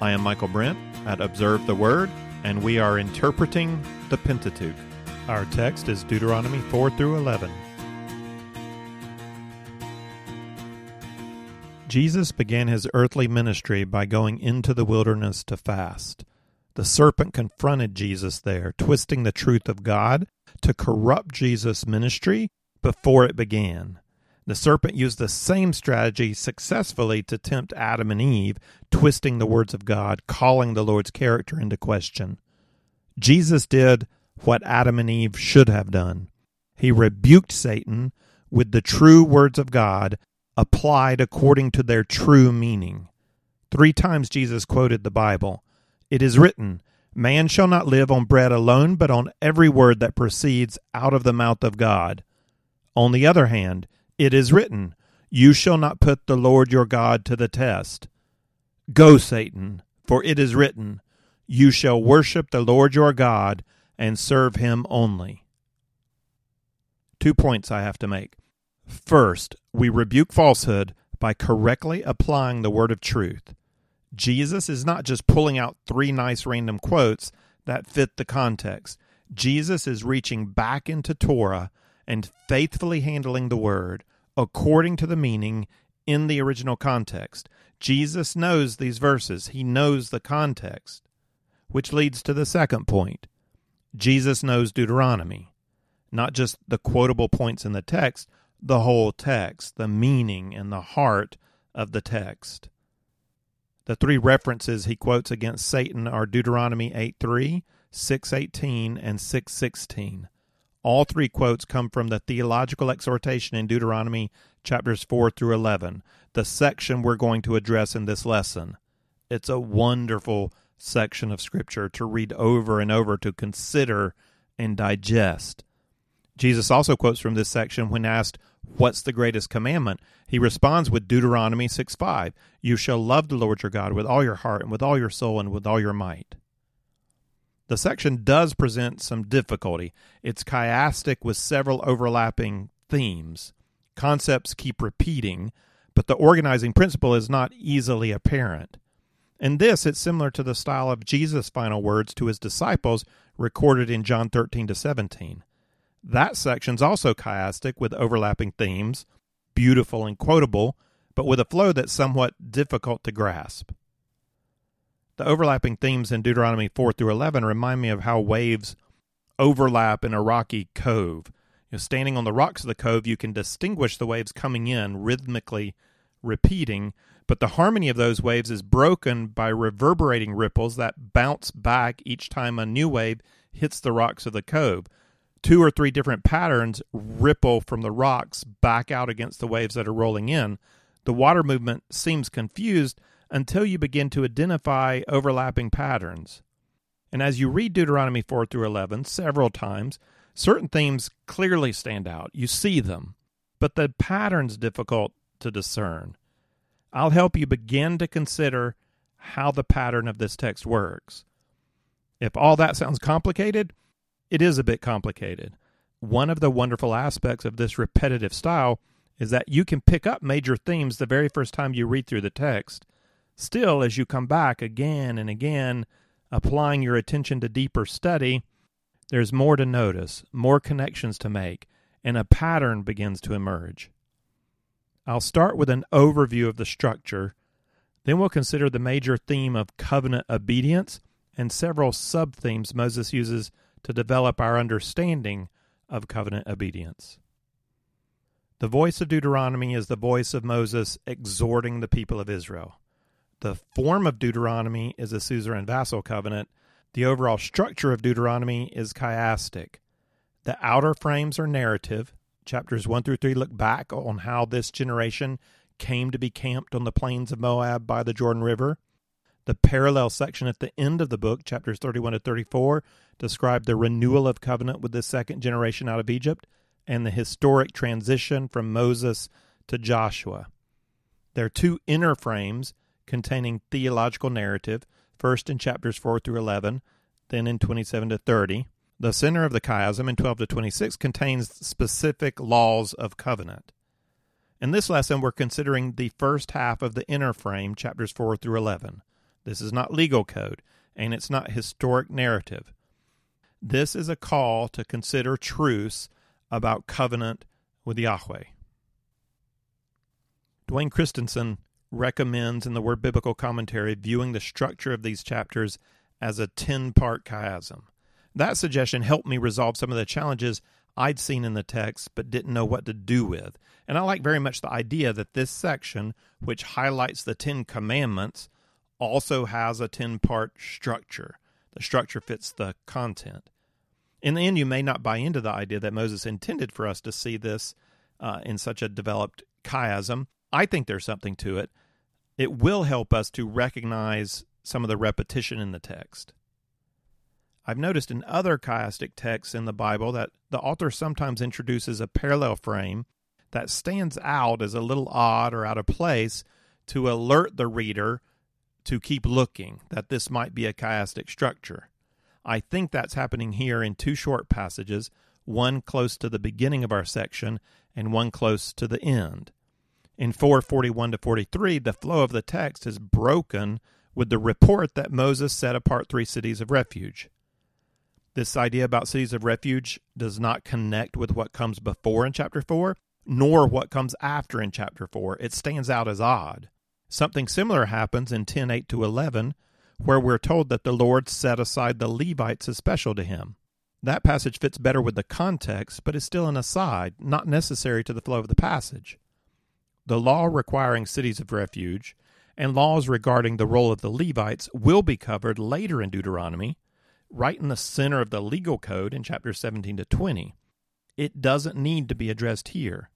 I am Michael Brent at Observe the Word, and we are interpreting the Pentateuch. Our text is Deuteronomy 4 through 11. Jesus began his earthly ministry by going into the wilderness to fast. The serpent confronted Jesus there, twisting the truth of God to corrupt Jesus' ministry before it began. The serpent used the same strategy successfully to tempt Adam and Eve, twisting the words of God, calling the Lord's character into question. Jesus did what Adam and Eve should have done. He rebuked Satan with the true words of God applied according to their true meaning. Three times Jesus quoted the Bible. It is written, Man shall not live on bread alone, but on every word that proceeds out of the mouth of God. On the other hand, it is written, You shall not put the Lord your God to the test. Go, Satan, for it is written, You shall worship the Lord your God and serve him only. Two points I have to make. First, we rebuke falsehood by correctly applying the word of truth. Jesus is not just pulling out three nice random quotes that fit the context. Jesus is reaching back into Torah and faithfully handling the word according to the meaning in the original context. Jesus knows these verses, he knows the context, which leads to the second point. Jesus knows Deuteronomy, not just the quotable points in the text, the whole text, the meaning and the heart of the text. The three references he quotes against Satan are Deuteronomy 8 3, 618, and 616. All three quotes come from the theological exhortation in Deuteronomy chapters 4 through 11, the section we're going to address in this lesson. It's a wonderful section of Scripture to read over and over, to consider and digest. Jesus also quotes from this section when asked, What's the greatest commandment? He responds with Deuteronomy 6 5. You shall love the Lord your God with all your heart and with all your soul and with all your might. The section does present some difficulty. It's chiastic with several overlapping themes. Concepts keep repeating, but the organizing principle is not easily apparent. In this, it's similar to the style of Jesus' final words to his disciples recorded in John 13 to 17. That section's also chiastic with overlapping themes, beautiful and quotable, but with a flow that's somewhat difficult to grasp. The overlapping themes in Deuteronomy 4 through 11 remind me of how waves overlap in a rocky cove. You know, standing on the rocks of the cove, you can distinguish the waves coming in, rhythmically repeating, but the harmony of those waves is broken by reverberating ripples that bounce back each time a new wave hits the rocks of the cove. Two or three different patterns ripple from the rocks back out against the waves that are rolling in. The water movement seems confused until you begin to identify overlapping patterns. And as you read Deuteronomy 4 through 11 several times, certain themes clearly stand out. You see them, but the pattern's difficult to discern. I'll help you begin to consider how the pattern of this text works. If all that sounds complicated, it is a bit complicated. One of the wonderful aspects of this repetitive style is that you can pick up major themes the very first time you read through the text Still, as you come back again and again, applying your attention to deeper study, there's more to notice, more connections to make, and a pattern begins to emerge. I'll start with an overview of the structure, then we'll consider the major theme of covenant obedience and several sub themes Moses uses to develop our understanding of covenant obedience. The voice of Deuteronomy is the voice of Moses exhorting the people of Israel. The form of Deuteronomy is a suzerain vassal covenant. The overall structure of Deuteronomy is chiastic. The outer frames are narrative. Chapters 1 through 3 look back on how this generation came to be camped on the plains of Moab by the Jordan River. The parallel section at the end of the book, chapters 31 to 34, describe the renewal of covenant with the second generation out of Egypt and the historic transition from Moses to Joshua. There are two inner frames containing theological narrative, first in chapters 4 through 11, then in 27 to 30. The center of the chiasm in 12 to 26 contains specific laws of covenant. In this lesson, we're considering the first half of the inner frame, chapters 4 through 11. This is not legal code, and it's not historic narrative. This is a call to consider truths about covenant with Yahweh. Duane Christensen recommends in the Word Biblical Commentary viewing the structure of these chapters as a 10 part chiasm. That suggestion helped me resolve some of the challenges I'd seen in the text but didn't know what to do with. And I like very much the idea that this section, which highlights the Ten Commandments, also has a 10 part structure. The structure fits the content. In the end, you may not buy into the idea that Moses intended for us to see this uh, in such a developed chiasm. I think there's something to it. It will help us to recognize some of the repetition in the text. I've noticed in other chiastic texts in the Bible that the author sometimes introduces a parallel frame that stands out as a little odd or out of place to alert the reader to keep looking that this might be a chiastic structure. I think that's happening here in two short passages, one close to the beginning of our section and one close to the end. In 441 to 43, the flow of the text is broken with the report that Moses set apart three cities of refuge. This idea about cities of refuge does not connect with what comes before in chapter 4, nor what comes after in chapter 4. It stands out as odd. Something similar happens in 10 8 to 11, where we're told that the Lord set aside the Levites as special to him. That passage fits better with the context, but is still an aside, not necessary to the flow of the passage. The law requiring cities of refuge and laws regarding the role of the Levites will be covered later in Deuteronomy, right in the center of the legal code in chapters 17 to 20. It doesn't need to be addressed here.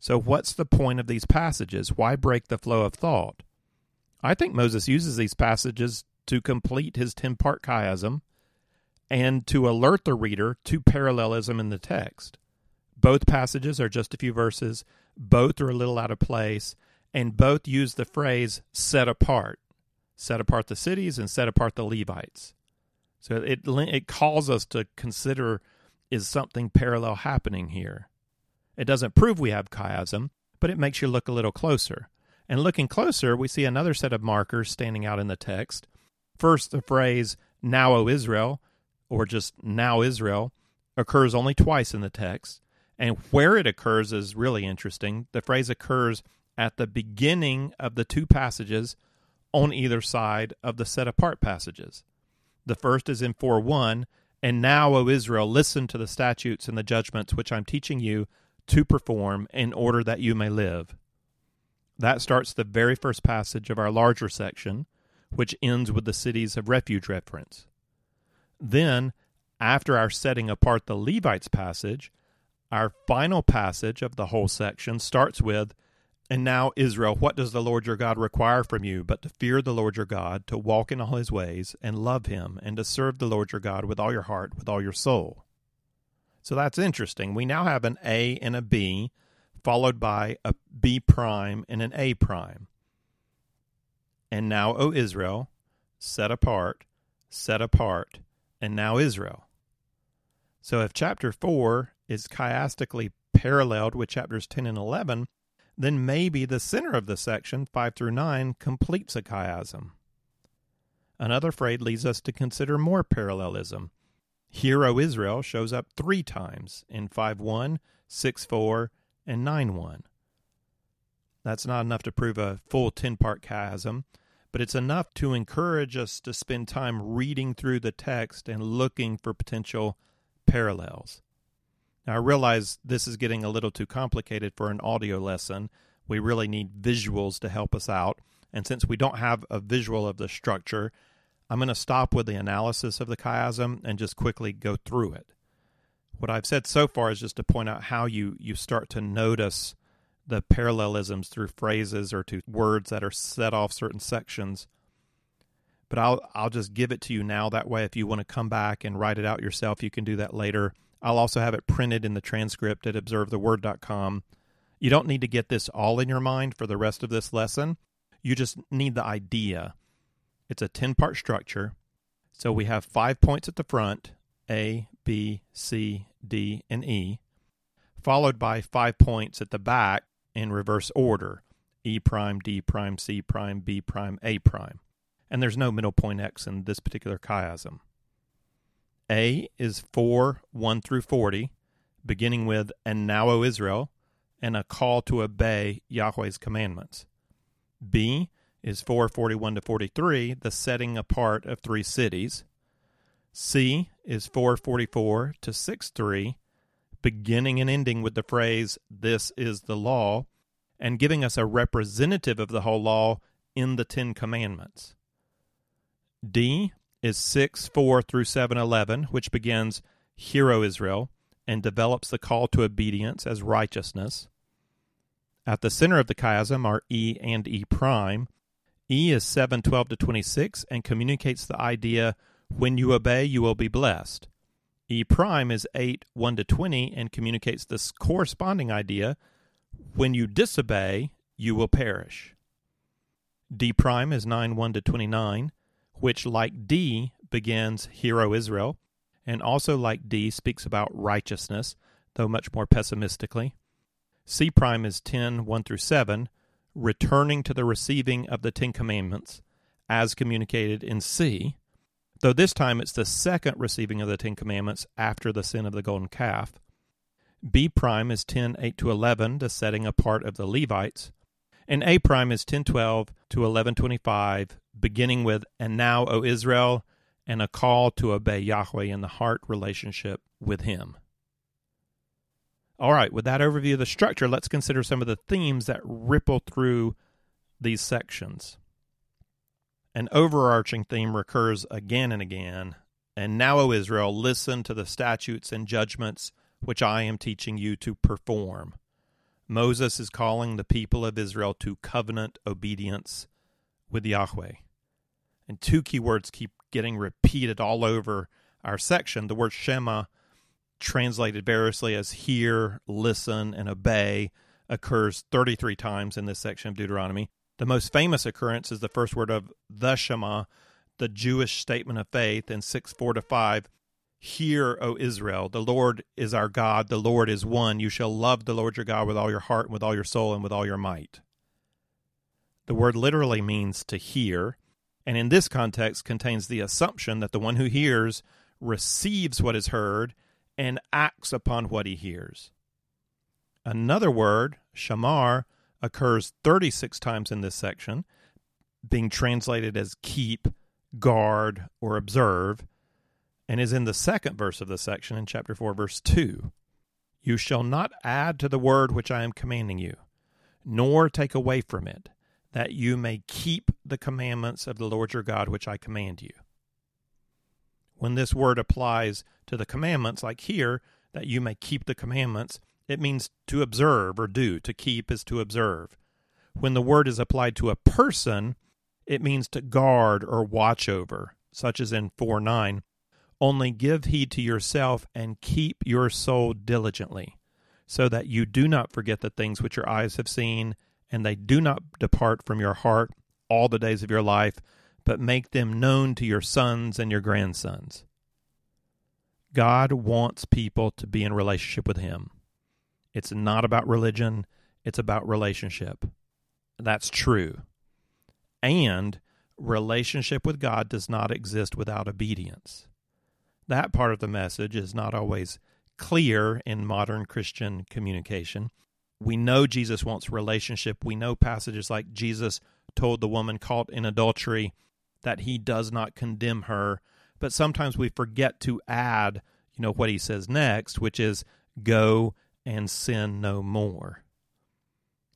So, what's the point of these passages? Why break the flow of thought? I think Moses uses these passages to complete his 10 part chiasm and to alert the reader to parallelism in the text. Both passages are just a few verses, both are a little out of place, and both use the phrase set apart. Set apart the cities and set apart the Levites. So it, it calls us to consider is something parallel happening here? It doesn't prove we have chiasm, but it makes you look a little closer. And looking closer, we see another set of markers standing out in the text. First, the phrase, Now, O Israel, or just Now Israel, occurs only twice in the text. And where it occurs is really interesting. The phrase occurs at the beginning of the two passages on either side of the set apart passages. The first is in 4 1, and now, O Israel, listen to the statutes and the judgments which I'm teaching you to perform in order that you may live. That starts the very first passage of our larger section, which ends with the cities of refuge reference. Then, after our setting apart the Levites passage, our final passage of the whole section starts with, And now, Israel, what does the Lord your God require from you but to fear the Lord your God, to walk in all his ways, and love him, and to serve the Lord your God with all your heart, with all your soul? So that's interesting. We now have an A and a B, followed by a B prime and an A prime. And now, O Israel, set apart, set apart, and now Israel. So if chapter 4 is chiastically paralleled with chapters 10 and 11, then maybe the center of the section, 5 through 9, completes a chiasm. Another phrase leads us to consider more parallelism. Hear, O Israel shows up three times in 5 1, 6 4, and 9 1. That's not enough to prove a full 10 part chiasm, but it's enough to encourage us to spend time reading through the text and looking for potential parallels. Now, I realize this is getting a little too complicated for an audio lesson. We really need visuals to help us out. And since we don't have a visual of the structure, I'm going to stop with the analysis of the chiasm and just quickly go through it. What I've said so far is just to point out how you, you start to notice the parallelisms through phrases or to words that are set off certain sections. But I'll I'll just give it to you now. That way, if you want to come back and write it out yourself, you can do that later. I'll also have it printed in the transcript at observetheword.com. You don't need to get this all in your mind for the rest of this lesson. You just need the idea. It's a 10 part structure. So we have five points at the front A, B, C, D, and E, followed by five points at the back in reverse order E prime, D prime, C prime, B prime, A prime. and there's no middle point X in this particular chiasm. A is 4 1 through 40, beginning with, And now, O Israel, and a call to obey Yahweh's commandments. B is 441 to 43, the setting apart of three cities. C is 444 to 63, beginning and ending with the phrase, This is the law, and giving us a representative of the whole law in the Ten Commandments. D is 6 4 through 7 11, which begins, Hear, O Israel, and develops the call to obedience as righteousness. At the center of the chiasm are E and E prime. E is 7 12 to 26 and communicates the idea when you obey, you will be blessed. E prime is 8 1 to 20 and communicates this corresponding idea when you disobey, you will perish. D prime is 9 1 to 29 which, like D, begins Hear, O Israel, and also, like D, speaks about righteousness, though much more pessimistically. C prime is 10 1 through 7, returning to the receiving of the Ten Commandments, as communicated in C, though this time it's the second receiving of the Ten Commandments after the sin of the golden calf. B prime is 10 8 to 11, the setting apart of the Levites, and A prime is 1012 to 1125, beginning with, And now, O Israel, and a call to obey Yahweh in the heart relationship with Him. All right, with that overview of the structure, let's consider some of the themes that ripple through these sections. An overarching theme recurs again and again. And now, O Israel, listen to the statutes and judgments which I am teaching you to perform. Moses is calling the people of Israel to covenant obedience with Yahweh. And two keywords keep getting repeated all over our section. The word Shema, translated variously as hear, listen, and obey, occurs 33 times in this section of Deuteronomy. The most famous occurrence is the first word of the Shema, the Jewish statement of faith in 6 4 to 5 Hear, O Israel, the Lord is our God, the Lord is one. You shall love the Lord your God with all your heart, and with all your soul, and with all your might. The word literally means to hear, and in this context contains the assumption that the one who hears receives what is heard and acts upon what he hears. Another word, shamar, occurs 36 times in this section, being translated as keep, guard, or observe and is in the second verse of the section in chapter 4, verse 2. You shall not add to the word which I am commanding you, nor take away from it, that you may keep the commandments of the Lord your God which I command you. When this word applies to the commandments, like here, that you may keep the commandments, it means to observe or do. To keep is to observe. When the word is applied to a person, it means to guard or watch over, such as in 4 9. Only give heed to yourself and keep your soul diligently, so that you do not forget the things which your eyes have seen, and they do not depart from your heart all the days of your life, but make them known to your sons and your grandsons. God wants people to be in relationship with Him. It's not about religion, it's about relationship. That's true. And relationship with God does not exist without obedience that part of the message is not always clear in modern Christian communication. We know Jesus wants relationship. We know passages like Jesus told the woman caught in adultery that he does not condemn her, but sometimes we forget to add, you know, what he says next, which is go and sin no more.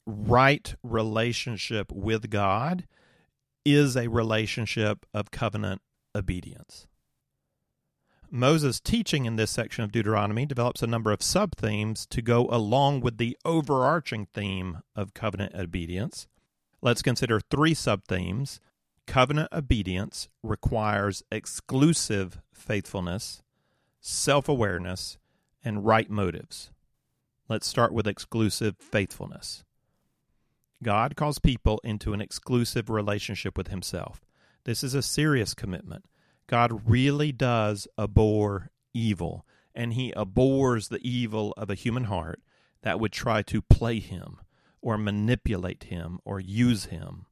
Right relationship with God is a relationship of covenant obedience. Moses' teaching in this section of Deuteronomy develops a number of sub themes to go along with the overarching theme of covenant obedience. Let's consider three sub themes. Covenant obedience requires exclusive faithfulness, self awareness, and right motives. Let's start with exclusive faithfulness. God calls people into an exclusive relationship with Himself. This is a serious commitment. God really does abhor evil, and he abhors the evil of a human heart that would try to play him or manipulate him or use him.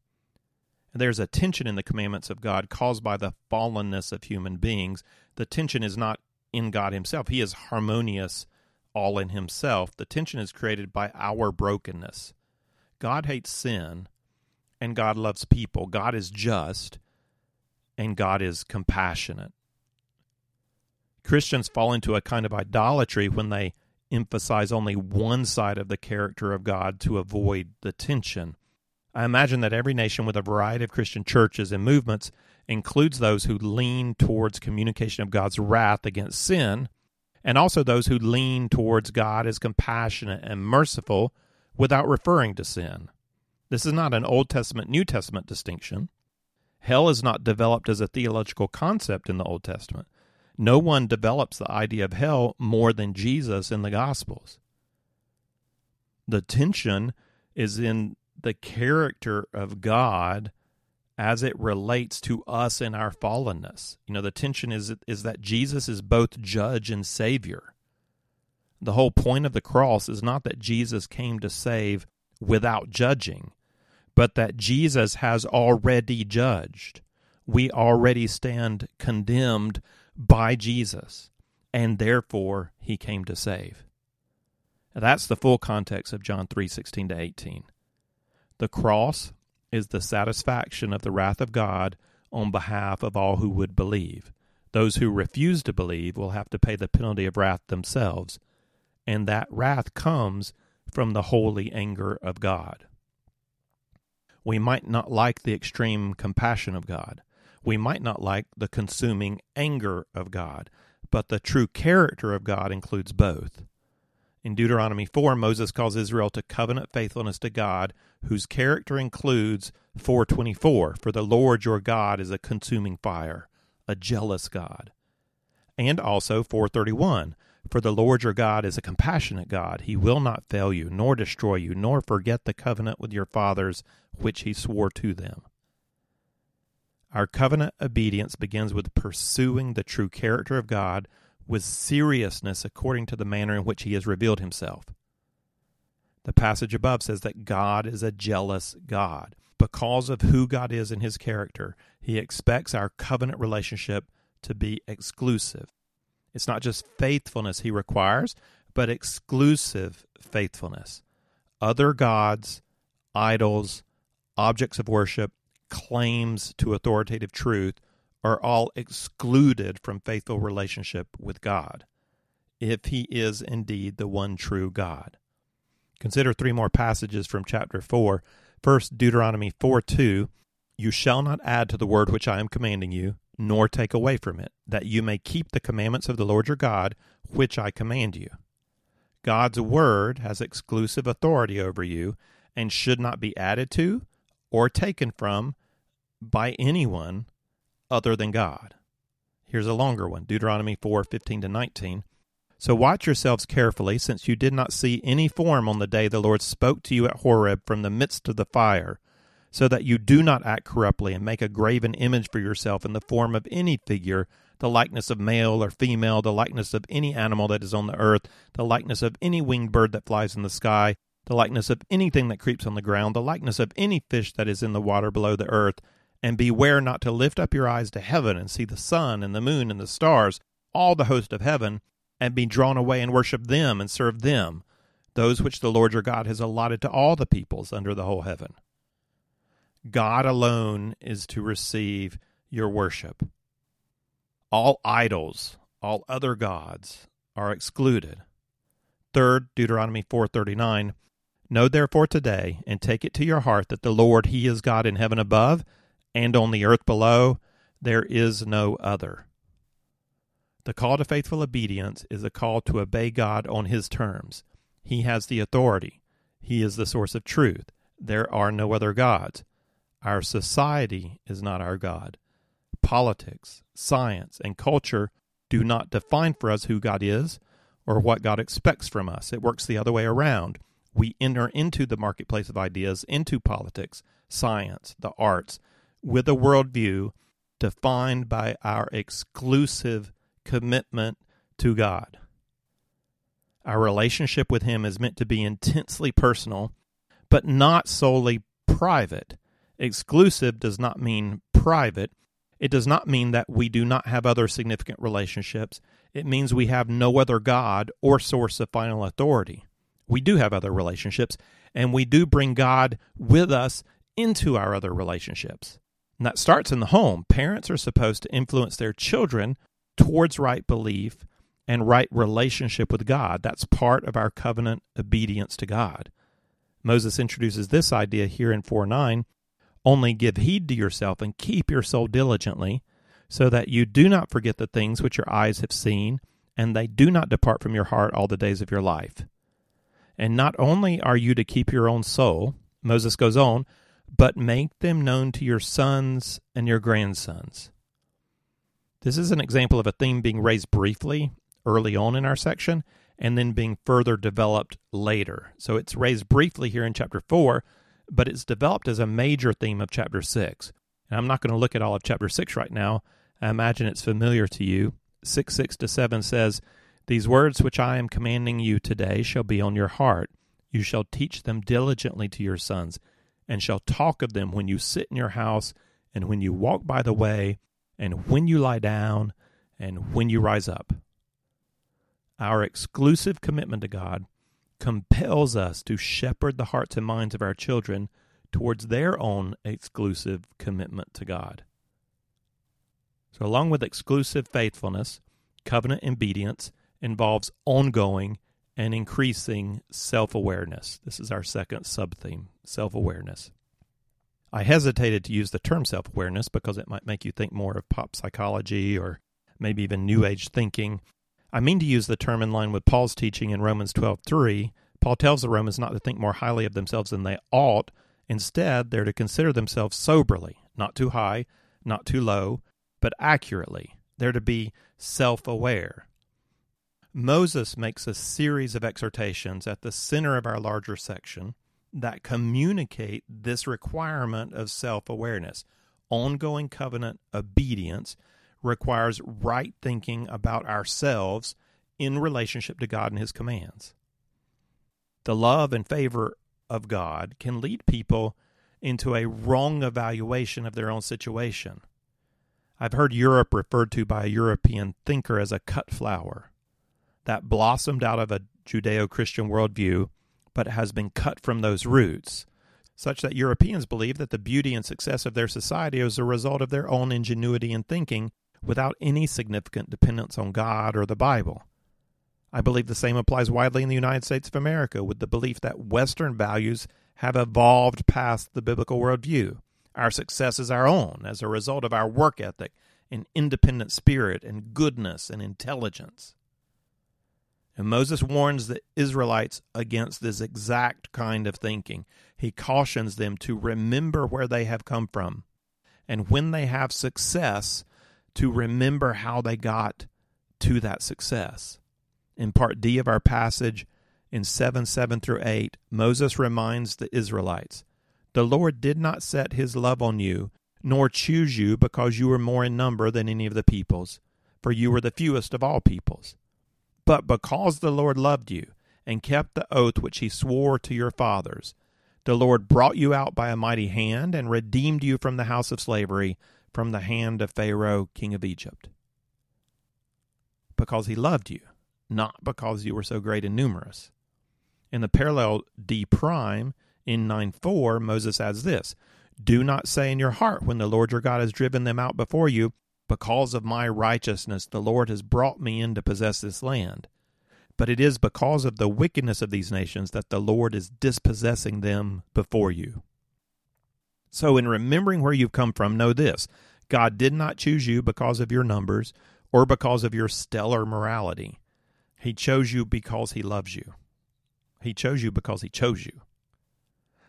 There's a tension in the commandments of God caused by the fallenness of human beings. The tension is not in God Himself, He is harmonious all in Himself. The tension is created by our brokenness. God hates sin, and God loves people. God is just, and God is compassionate. Christians fall into a kind of idolatry when they emphasize only one side of the character of God to avoid the tension. I imagine that every nation with a variety of Christian churches and movements includes those who lean towards communication of God's wrath against sin, and also those who lean towards God as compassionate and merciful without referring to sin. This is not an Old Testament New Testament distinction. Hell is not developed as a theological concept in the Old Testament. No one develops the idea of hell more than Jesus in the Gospels. The tension is in the character of God as it relates to us in our fallenness. You know, the tension is is that Jesus is both judge and savior. The whole point of the cross is not that Jesus came to save without judging, but that Jesus has already judged. We already stand condemned by Jesus, and therefore he came to save. That's the full context of John 3:16 to 18. The cross is the satisfaction of the wrath of God on behalf of all who would believe. Those who refuse to believe will have to pay the penalty of wrath themselves, and that wrath comes from the holy anger of God. We might not like the extreme compassion of God. We might not like the consuming anger of God, but the true character of God includes both. In Deuteronomy 4, Moses calls Israel to covenant faithfulness to God, whose character includes 424 For the Lord your God is a consuming fire, a jealous God. And also 431 For the Lord your God is a compassionate God. He will not fail you, nor destroy you, nor forget the covenant with your fathers, which he swore to them. Our covenant obedience begins with pursuing the true character of God with seriousness according to the manner in which he has revealed himself. The passage above says that God is a jealous God. Because of who God is in his character, he expects our covenant relationship to be exclusive. It's not just faithfulness he requires, but exclusive faithfulness. Other gods, idols, objects of worship, claims to authoritative truth are all excluded from faithful relationship with God, if he is indeed the one true God. Consider three more passages from chapter 4. First, Deuteronomy 4 2. You shall not add to the word which I am commanding you, nor take away from it, that you may keep the commandments of the Lord your God, which I command you. God's word has exclusive authority over you and should not be added to or taken from by anyone other than God. Here's a longer one Deuteronomy 4 15 to 19. So watch yourselves carefully, since you did not see any form on the day the Lord spoke to you at Horeb from the midst of the fire, so that you do not act corruptly and make a graven image for yourself in the form of any figure, the likeness of male or female, the likeness of any animal that is on the earth, the likeness of any winged bird that flies in the sky, the likeness of anything that creeps on the ground, the likeness of any fish that is in the water below the earth and beware not to lift up your eyes to heaven and see the sun and the moon and the stars, all the host of heaven, and be drawn away and worship them and serve them, those which the Lord your God has allotted to all the peoples under the whole heaven. God alone is to receive your worship. All idols, all other gods are excluded. Third, Deuteronomy 4:39, Know therefore today and take it to your heart that the Lord he is God in heaven above and on the earth below, there is no other. The call to faithful obedience is a call to obey God on His terms. He has the authority. He is the source of truth. There are no other gods. Our society is not our God. Politics, science, and culture do not define for us who God is or what God expects from us. It works the other way around. We enter into the marketplace of ideas, into politics, science, the arts, with a worldview defined by our exclusive commitment to God. Our relationship with Him is meant to be intensely personal, but not solely private. Exclusive does not mean private. It does not mean that we do not have other significant relationships. It means we have no other God or source of final authority. We do have other relationships, and we do bring God with us into our other relationships. And that starts in the home. Parents are supposed to influence their children towards right belief and right relationship with God. That's part of our covenant obedience to God. Moses introduces this idea here in 4 9 only give heed to yourself and keep your soul diligently, so that you do not forget the things which your eyes have seen, and they do not depart from your heart all the days of your life. And not only are you to keep your own soul, Moses goes on, but make them known to your sons and your grandsons. This is an example of a theme being raised briefly early on in our section and then being further developed later. So it's raised briefly here in chapter 4, but it's developed as a major theme of chapter 6. And I'm not going to look at all of chapter 6 right now. I imagine it's familiar to you. 6 6 to 7 says, These words which I am commanding you today shall be on your heart. You shall teach them diligently to your sons, and shall talk of them when you sit in your house, and when you walk by the way, and when you lie down, and when you rise up. Our exclusive commitment to God compels us to shepherd the hearts and minds of our children towards their own exclusive commitment to God. So, along with exclusive faithfulness, covenant obedience involves ongoing and increasing self awareness. This is our second sub theme self awareness. I hesitated to use the term self awareness because it might make you think more of pop psychology or maybe even New Age thinking. I mean to use the term in line with Paul's teaching in Romans 12:3. Paul tells the Romans not to think more highly of themselves than they ought. Instead, they're to consider themselves soberly, not too high, not too low, but accurately. They're to be self-aware. Moses makes a series of exhortations at the center of our larger section that communicate this requirement of self-awareness, ongoing covenant obedience requires right thinking about ourselves in relationship to God and His commands. The love and favor of God can lead people into a wrong evaluation of their own situation. I've heard Europe referred to by a European thinker as a cut flower that blossomed out of a Judeo Christian worldview, but has been cut from those roots, such that Europeans believe that the beauty and success of their society is a result of their own ingenuity and thinking without any significant dependence on God or the Bible. I believe the same applies widely in the United States of America, with the belief that Western values have evolved past the biblical worldview. Our success is our own as a result of our work ethic and independent spirit and goodness and intelligence. And Moses warns the Israelites against this exact kind of thinking. He cautions them to remember where they have come from. And when they have success, to remember how they got to that success. In part D of our passage, in 7 7 through 8, Moses reminds the Israelites The Lord did not set his love on you, nor choose you because you were more in number than any of the peoples, for you were the fewest of all peoples. But because the Lord loved you, and kept the oath which he swore to your fathers, the Lord brought you out by a mighty hand, and redeemed you from the house of slavery from the hand of Pharaoh, king of Egypt. Because he loved you, not because you were so great and numerous. In the parallel D prime in 9 4, Moses adds this Do not say in your heart when the Lord your God has driven them out before you, Because of my righteousness the Lord has brought me in to possess this land. But it is because of the wickedness of these nations that the Lord is dispossessing them before you. So, in remembering where you've come from, know this God did not choose you because of your numbers or because of your stellar morality. He chose you because He loves you. He chose you because He chose you.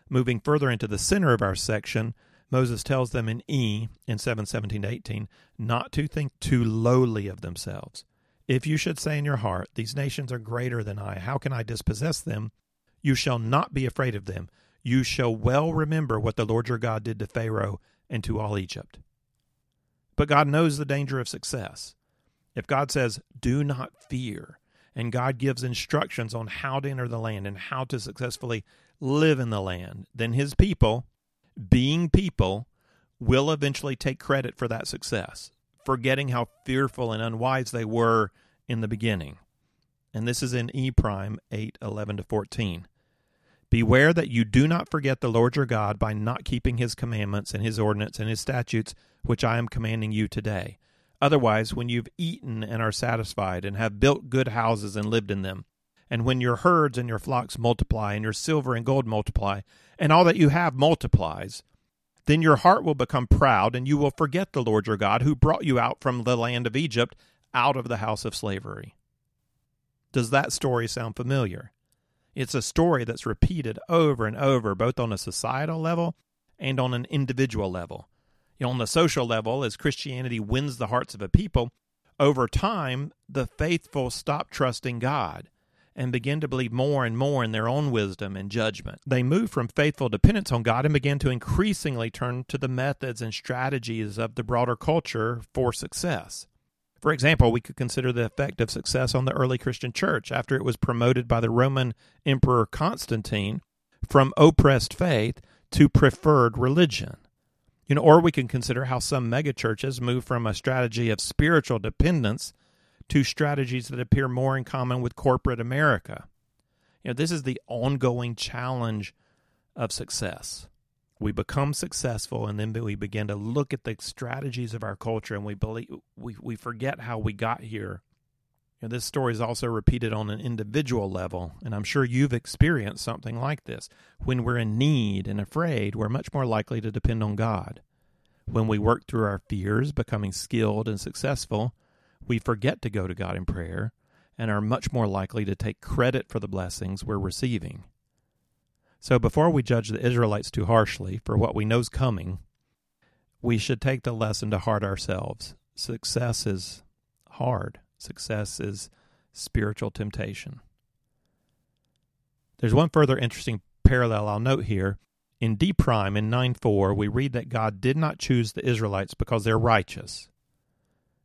Moving further into the center of our section, Moses tells them in E, in 717 to 18, not to think too lowly of themselves. If you should say in your heart, These nations are greater than I, how can I dispossess them? You shall not be afraid of them you shall well remember what the Lord your God did to Pharaoh and to all Egypt. But God knows the danger of success. If God says, do not fear, and God gives instructions on how to enter the land and how to successfully live in the land, then his people, being people, will eventually take credit for that success, forgetting how fearful and unwise they were in the beginning. And this is in E prime 8 11 to 14. Beware that you do not forget the Lord your God by not keeping his commandments and his ordinance and his statutes, which I am commanding you today. Otherwise, when you've eaten and are satisfied, and have built good houses and lived in them, and when your herds and your flocks multiply, and your silver and gold multiply, and all that you have multiplies, then your heart will become proud, and you will forget the Lord your God, who brought you out from the land of Egypt, out of the house of slavery. Does that story sound familiar? It's a story that's repeated over and over, both on a societal level and on an individual level. You know, on the social level, as Christianity wins the hearts of a people, over time, the faithful stop trusting God and begin to believe more and more in their own wisdom and judgment. They move from faithful dependence on God and begin to increasingly turn to the methods and strategies of the broader culture for success. For example, we could consider the effect of success on the early Christian church after it was promoted by the Roman Emperor Constantine from oppressed faith to preferred religion. You know, or we can consider how some megachurches move from a strategy of spiritual dependence to strategies that appear more in common with corporate America. You know, this is the ongoing challenge of success we become successful and then we begin to look at the strategies of our culture and we believe we, we forget how we got here. Know, this story is also repeated on an individual level and i'm sure you've experienced something like this. When we're in need and afraid we're much more likely to depend on god. When we work through our fears becoming skilled and successful we forget to go to god in prayer and are much more likely to take credit for the blessings we're receiving so before we judge the Israelites too harshly for what we know's coming, we should take the lesson to heart ourselves. Success is hard. Success is spiritual temptation. There's one further interesting parallel I'll note here. In D prime in 9 4, we read that God did not choose the Israelites because they're righteous.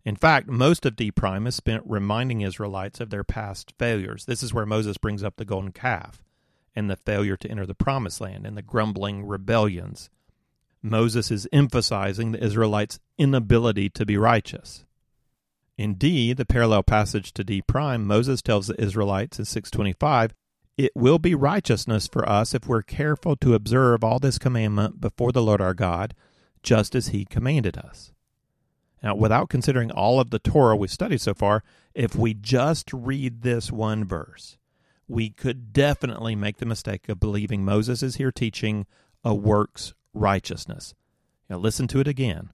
In fact, most of D prime is spent reminding Israelites of their past failures. This is where Moses brings up the golden calf and the failure to enter the promised land and the grumbling rebellions. Moses is emphasizing the Israelites' inability to be righteous. In D, the parallel passage to D prime, Moses tells the Israelites in 625, It will be righteousness for us if we're careful to observe all this commandment before the Lord our God, just as he commanded us. Now, without considering all of the Torah we've studied so far, if we just read this one verse, we could definitely make the mistake of believing Moses is here teaching a works righteousness. Now, listen to it again.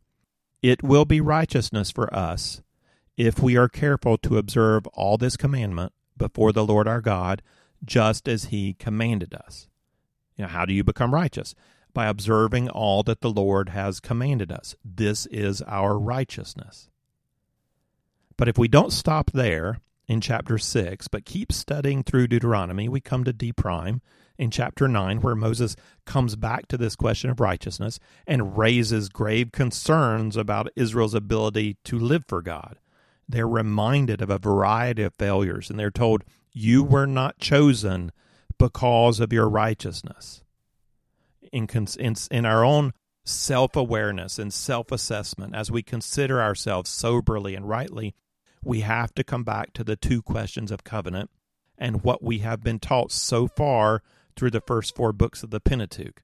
It will be righteousness for us if we are careful to observe all this commandment before the Lord our God, just as he commanded us. Know, how do you become righteous? By observing all that the Lord has commanded us. This is our righteousness. But if we don't stop there in chapter 6, but keep studying through Deuteronomy. We come to D prime in chapter 9, where Moses comes back to this question of righteousness and raises grave concerns about Israel's ability to live for God. They're reminded of a variety of failures, and they're told, You were not chosen because of your righteousness. In, in, in our own self awareness and self assessment, as we consider ourselves soberly and rightly, we have to come back to the two questions of covenant and what we have been taught so far through the first four books of the Pentateuch.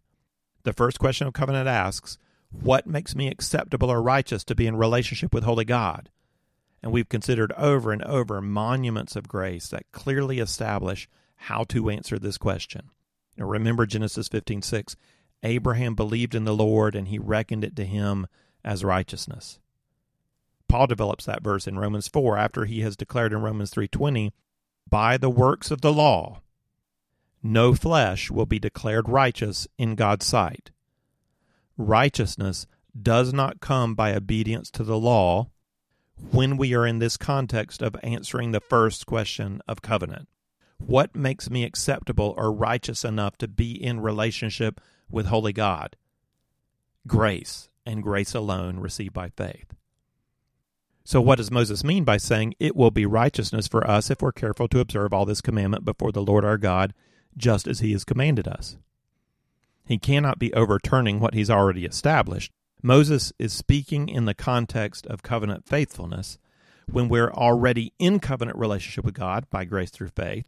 The first question of covenant asks, What makes me acceptable or righteous to be in relationship with Holy God? And we've considered over and over monuments of grace that clearly establish how to answer this question. Now remember Genesis 15 6. Abraham believed in the Lord and he reckoned it to him as righteousness. Paul develops that verse in Romans 4 after he has declared in Romans 3:20, "By the works of the law no flesh will be declared righteous in God's sight." Righteousness does not come by obedience to the law when we are in this context of answering the first question of covenant. What makes me acceptable or righteous enough to be in relationship with holy God? Grace, and grace alone received by faith. So, what does Moses mean by saying it will be righteousness for us if we're careful to observe all this commandment before the Lord our God, just as he has commanded us? He cannot be overturning what he's already established. Moses is speaking in the context of covenant faithfulness. When we're already in covenant relationship with God by grace through faith,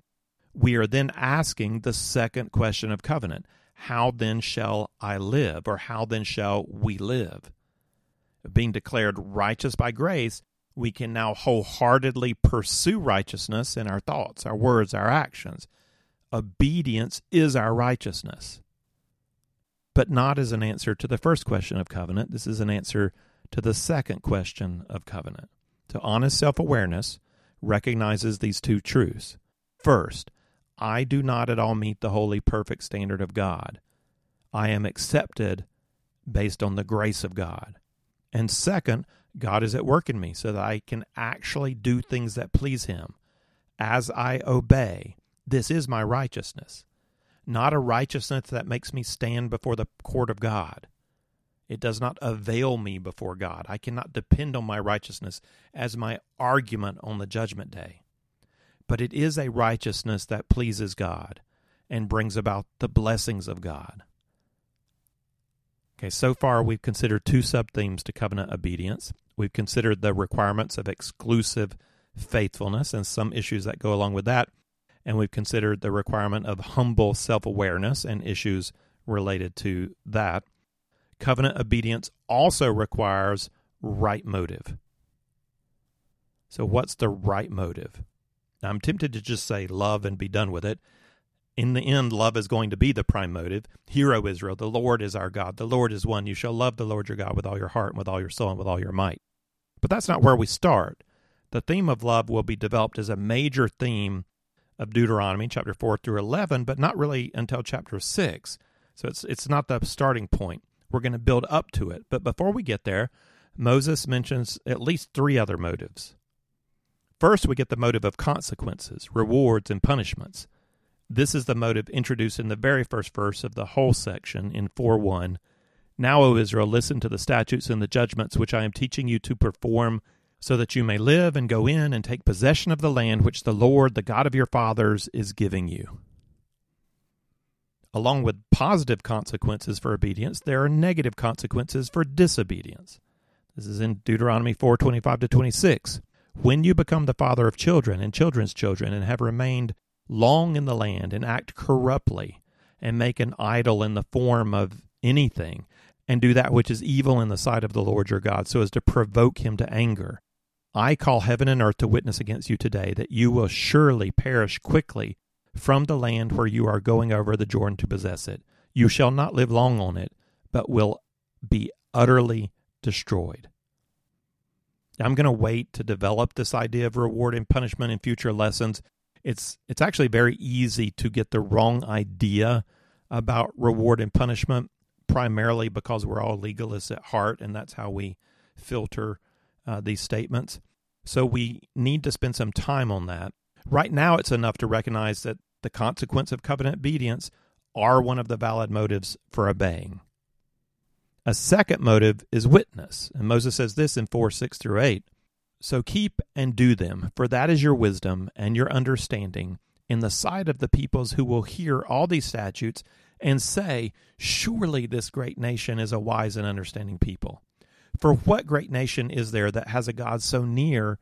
we are then asking the second question of covenant How then shall I live? Or how then shall we live? Being declared righteous by grace, we can now wholeheartedly pursue righteousness in our thoughts, our words, our actions. Obedience is our righteousness but not as an answer to the first question of covenant. This is an answer to the second question of covenant. To honest self awareness recognizes these two truths. First, I do not at all meet the holy, perfect standard of God. I am accepted based on the grace of God. And second, God is at work in me so that I can actually do things that please Him. As I obey, this is my righteousness not a righteousness that makes me stand before the court of God. It does not avail me before God. I cannot depend on my righteousness as my argument on the judgment day. But it is a righteousness that pleases God and brings about the blessings of God. Okay, so far we've considered two sub themes to covenant obedience. We've considered the requirements of exclusive faithfulness and some issues that go along with that and we've considered the requirement of humble self awareness and issues related to that. Covenant obedience also requires right motive. So, what's the right motive? Now, I'm tempted to just say love and be done with it. In the end, love is going to be the prime motive. Hear, O Israel, the Lord is our God. The Lord is one. You shall love the Lord your God with all your heart and with all your soul and with all your might. But that's not where we start. The theme of love will be developed as a major theme of Deuteronomy, chapter 4 through 11, but not really until chapter 6. So it's, it's not the starting point. We're going to build up to it. But before we get there, Moses mentions at least three other motives. First, we get the motive of consequences, rewards, and punishments. This is the motive introduced in the very first verse of the whole section in 4 1. Now, O Israel, listen to the statutes and the judgments which I am teaching you to perform so that you may live and go in and take possession of the land which the Lord, the God of your fathers, is giving you. Along with positive consequences for obedience, there are negative consequences for disobedience. This is in Deuteronomy 4:25 to 26. When you become the father of children and children's children and have remained long in the land and act corruptly and make an idol in the form of anything and do that which is evil in the sight of the Lord your God so as to provoke him to anger I call heaven and earth to witness against you today that you will surely perish quickly from the land where you are going over the Jordan to possess it. You shall not live long on it, but will be utterly destroyed. I'm going to wait to develop this idea of reward and punishment in future lessons. It's it's actually very easy to get the wrong idea about reward and punishment primarily because we're all legalists at heart and that's how we filter uh, these statements. So we need to spend some time on that. Right now, it's enough to recognize that the consequence of covenant obedience are one of the valid motives for obeying. A second motive is witness, and Moses says this in 4 6 through 8. So keep and do them, for that is your wisdom and your understanding in the sight of the peoples who will hear all these statutes and say, Surely this great nation is a wise and understanding people. For what great nation is there that has a God so near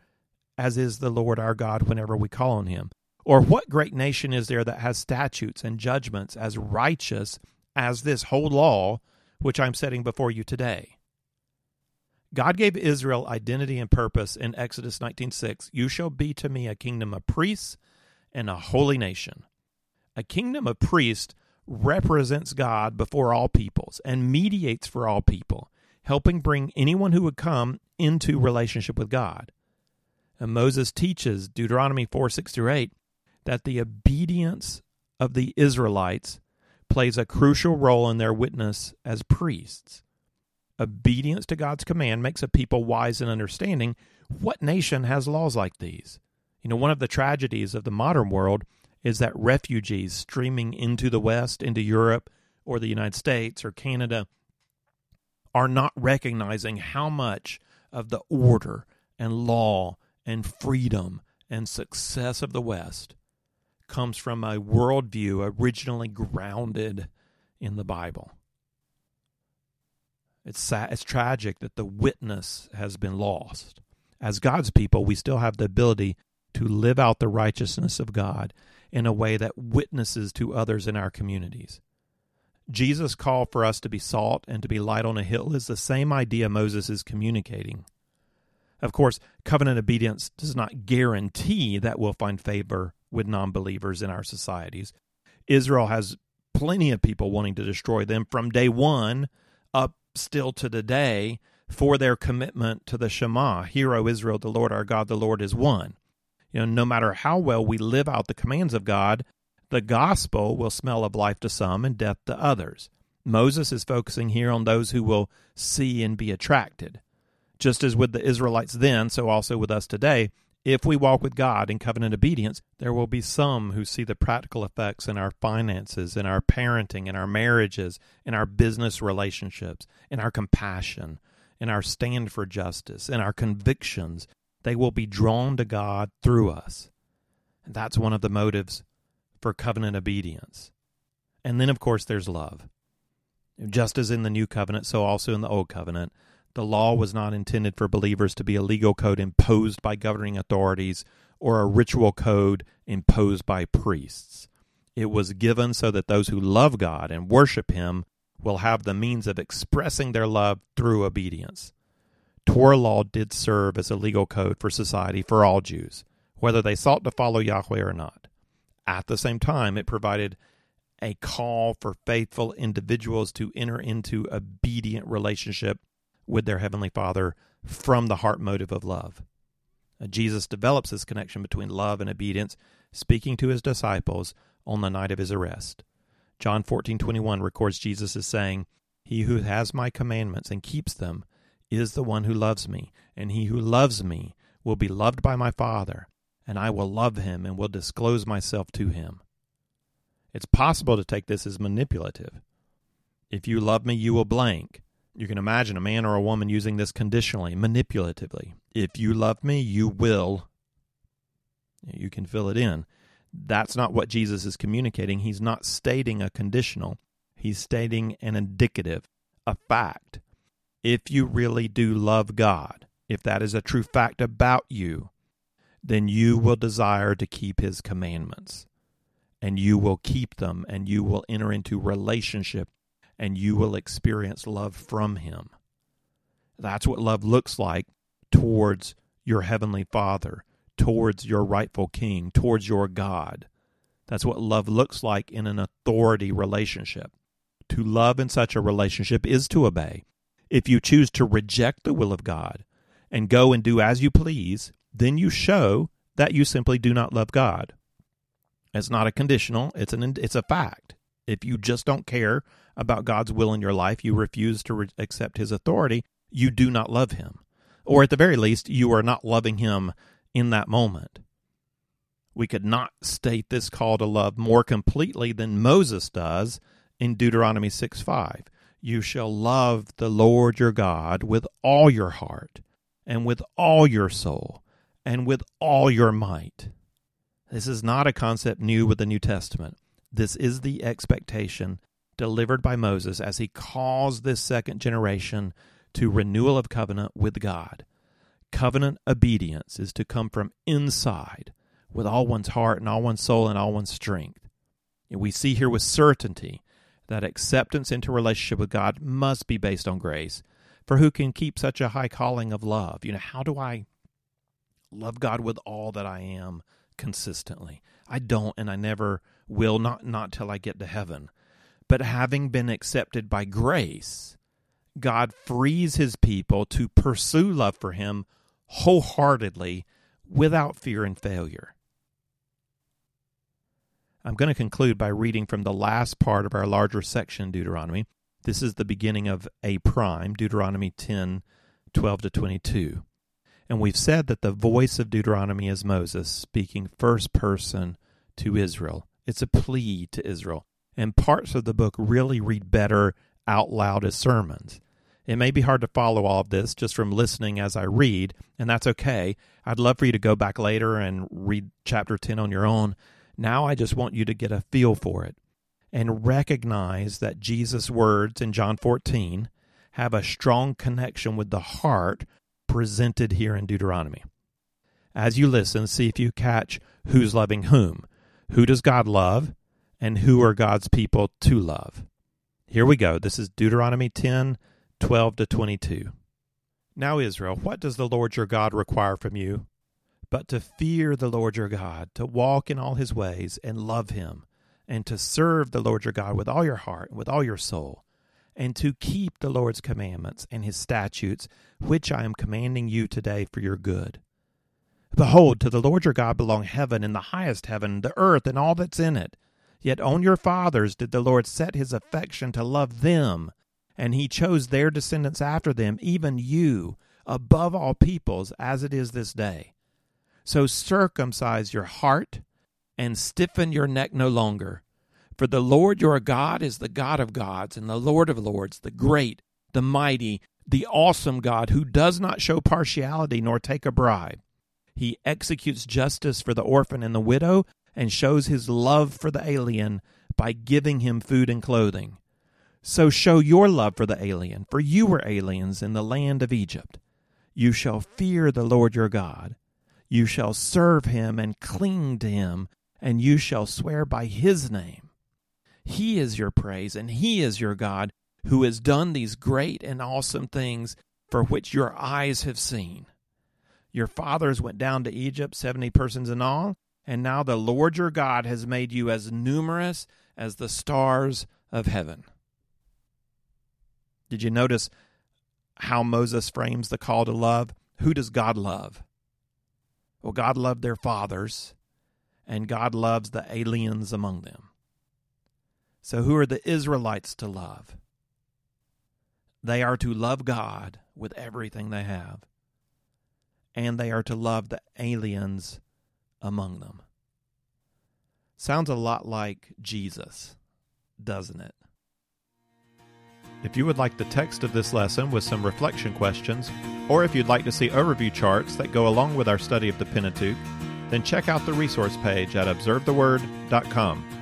as is the Lord our God whenever we call on him? Or what great nation is there that has statutes and judgments as righteous as this whole law which I'm setting before you today? God gave Israel identity and purpose in Exodus 19:6. You shall be to me a kingdom of priests and a holy nation. A kingdom of priests represents God before all peoples and mediates for all people helping bring anyone who would come into relationship with God. And Moses teaches, Deuteronomy 4 6 through 8, that the obedience of the Israelites plays a crucial role in their witness as priests. Obedience to God's command makes a people wise and understanding. What nation has laws like these? You know, one of the tragedies of the modern world is that refugees streaming into the West, into Europe, or the United States, or Canada, are not recognizing how much of the order and law and freedom and success of the West comes from a worldview originally grounded in the Bible. It's sad, it's tragic that the witness has been lost. As God's people, we still have the ability to live out the righteousness of God in a way that witnesses to others in our communities. Jesus' call for us to be salt and to be light on a hill is the same idea Moses is communicating. Of course, covenant obedience does not guarantee that we'll find favor with non believers in our societies. Israel has plenty of people wanting to destroy them from day one up still to today for their commitment to the Shema. Hear, O Israel, the Lord our God, the Lord is one. You know, no matter how well we live out the commands of God, the gospel will smell of life to some and death to others. Moses is focusing here on those who will see and be attracted. Just as with the Israelites then, so also with us today, if we walk with God in covenant obedience, there will be some who see the practical effects in our finances, in our parenting, in our marriages, in our business relationships, in our compassion, in our stand for justice, in our convictions. They will be drawn to God through us. And that's one of the motives for covenant obedience. And then, of course, there's love. Just as in the new covenant, so also in the old covenant, the law was not intended for believers to be a legal code imposed by governing authorities or a ritual code imposed by priests. It was given so that those who love God and worship Him will have the means of expressing their love through obedience. Torah law did serve as a legal code for society for all Jews, whether they sought to follow Yahweh or not. At the same time, it provided a call for faithful individuals to enter into obedient relationship with their heavenly Father from the heart motive of love. Uh, Jesus develops this connection between love and obedience, speaking to his disciples on the night of his arrest. John 14:21 records Jesus as saying, "He who has my commandments and keeps them is the one who loves me, and he who loves me will be loved by my Father, and I will love him and will disclose myself to him. It's possible to take this as manipulative. If you love me, you will blank. You can imagine a man or a woman using this conditionally, manipulatively. If you love me, you will. You can fill it in. That's not what Jesus is communicating. He's not stating a conditional, he's stating an indicative, a fact. If you really do love God, if that is a true fact about you, then you will desire to keep his commandments. And you will keep them, and you will enter into relationship, and you will experience love from him. That's what love looks like towards your heavenly Father, towards your rightful King, towards your God. That's what love looks like in an authority relationship. To love in such a relationship is to obey. If you choose to reject the will of God and go and do as you please, then you show that you simply do not love God. It's not a conditional, it's an it's a fact. If you just don't care about God's will in your life, you refuse to re- accept his authority, you do not love him. Or at the very least, you are not loving him in that moment. We could not state this call to love more completely than Moses does in Deuteronomy 6 5. You shall love the Lord your God with all your heart, and with all your soul, and with all your might. This is not a concept new with the New Testament. This is the expectation delivered by Moses as he calls this second generation to renewal of covenant with God. Covenant obedience is to come from inside with all one's heart and all one's soul and all one's strength. And we see here with certainty that acceptance into relationship with God must be based on grace. For who can keep such a high calling of love? You know, how do I love God with all that I am consistently. I don't and I never will not not till I get to heaven. But having been accepted by grace, God frees his people to pursue love for him wholeheartedly without fear and failure. I'm going to conclude by reading from the last part of our larger section Deuteronomy. This is the beginning of A prime, Deuteronomy 10 12 to 22. And we've said that the voice of Deuteronomy is Moses speaking first person to Israel. It's a plea to Israel. And parts of the book really read better out loud as sermons. It may be hard to follow all of this just from listening as I read, and that's okay. I'd love for you to go back later and read chapter 10 on your own. Now I just want you to get a feel for it. and recognize that Jesus' words in John 14 have a strong connection with the heart presented here in Deuteronomy. As you listen, see if you catch who's loving whom. Who does God love, and who are God's people to love? Here we go. This is Deuteronomy 10 12 to 22. Now, Israel, what does the Lord your God require from you? But to fear the Lord your God, to walk in all his ways and love him, and to serve the Lord your God with all your heart and with all your soul, and to keep the Lord's commandments and his statutes, which I am commanding you today for your good. Behold, to the Lord your God belong heaven and the highest heaven, the earth and all that's in it. Yet on your fathers did the Lord set his affection to love them, and he chose their descendants after them, even you, above all peoples, as it is this day. So circumcise your heart and stiffen your neck no longer. For the Lord your God is the God of gods and the Lord of lords, the great, the mighty, the awesome God who does not show partiality nor take a bribe. He executes justice for the orphan and the widow and shows his love for the alien by giving him food and clothing. So show your love for the alien, for you were aliens in the land of Egypt. You shall fear the Lord your God. You shall serve him and cling to him, and you shall swear by his name. He is your praise, and he is your God, who has done these great and awesome things for which your eyes have seen. Your fathers went down to Egypt, 70 persons in all, and now the Lord your God has made you as numerous as the stars of heaven. Did you notice how Moses frames the call to love? Who does God love? Well, God loved their fathers, and God loves the aliens among them. So, who are the Israelites to love? They are to love God with everything they have and they are to love the aliens among them. Sounds a lot like Jesus, doesn't it? If you would like the text of this lesson with some reflection questions, or if you'd like to see overview charts that go along with our study of the Pentateuch, then check out the resource page at observetheword.com.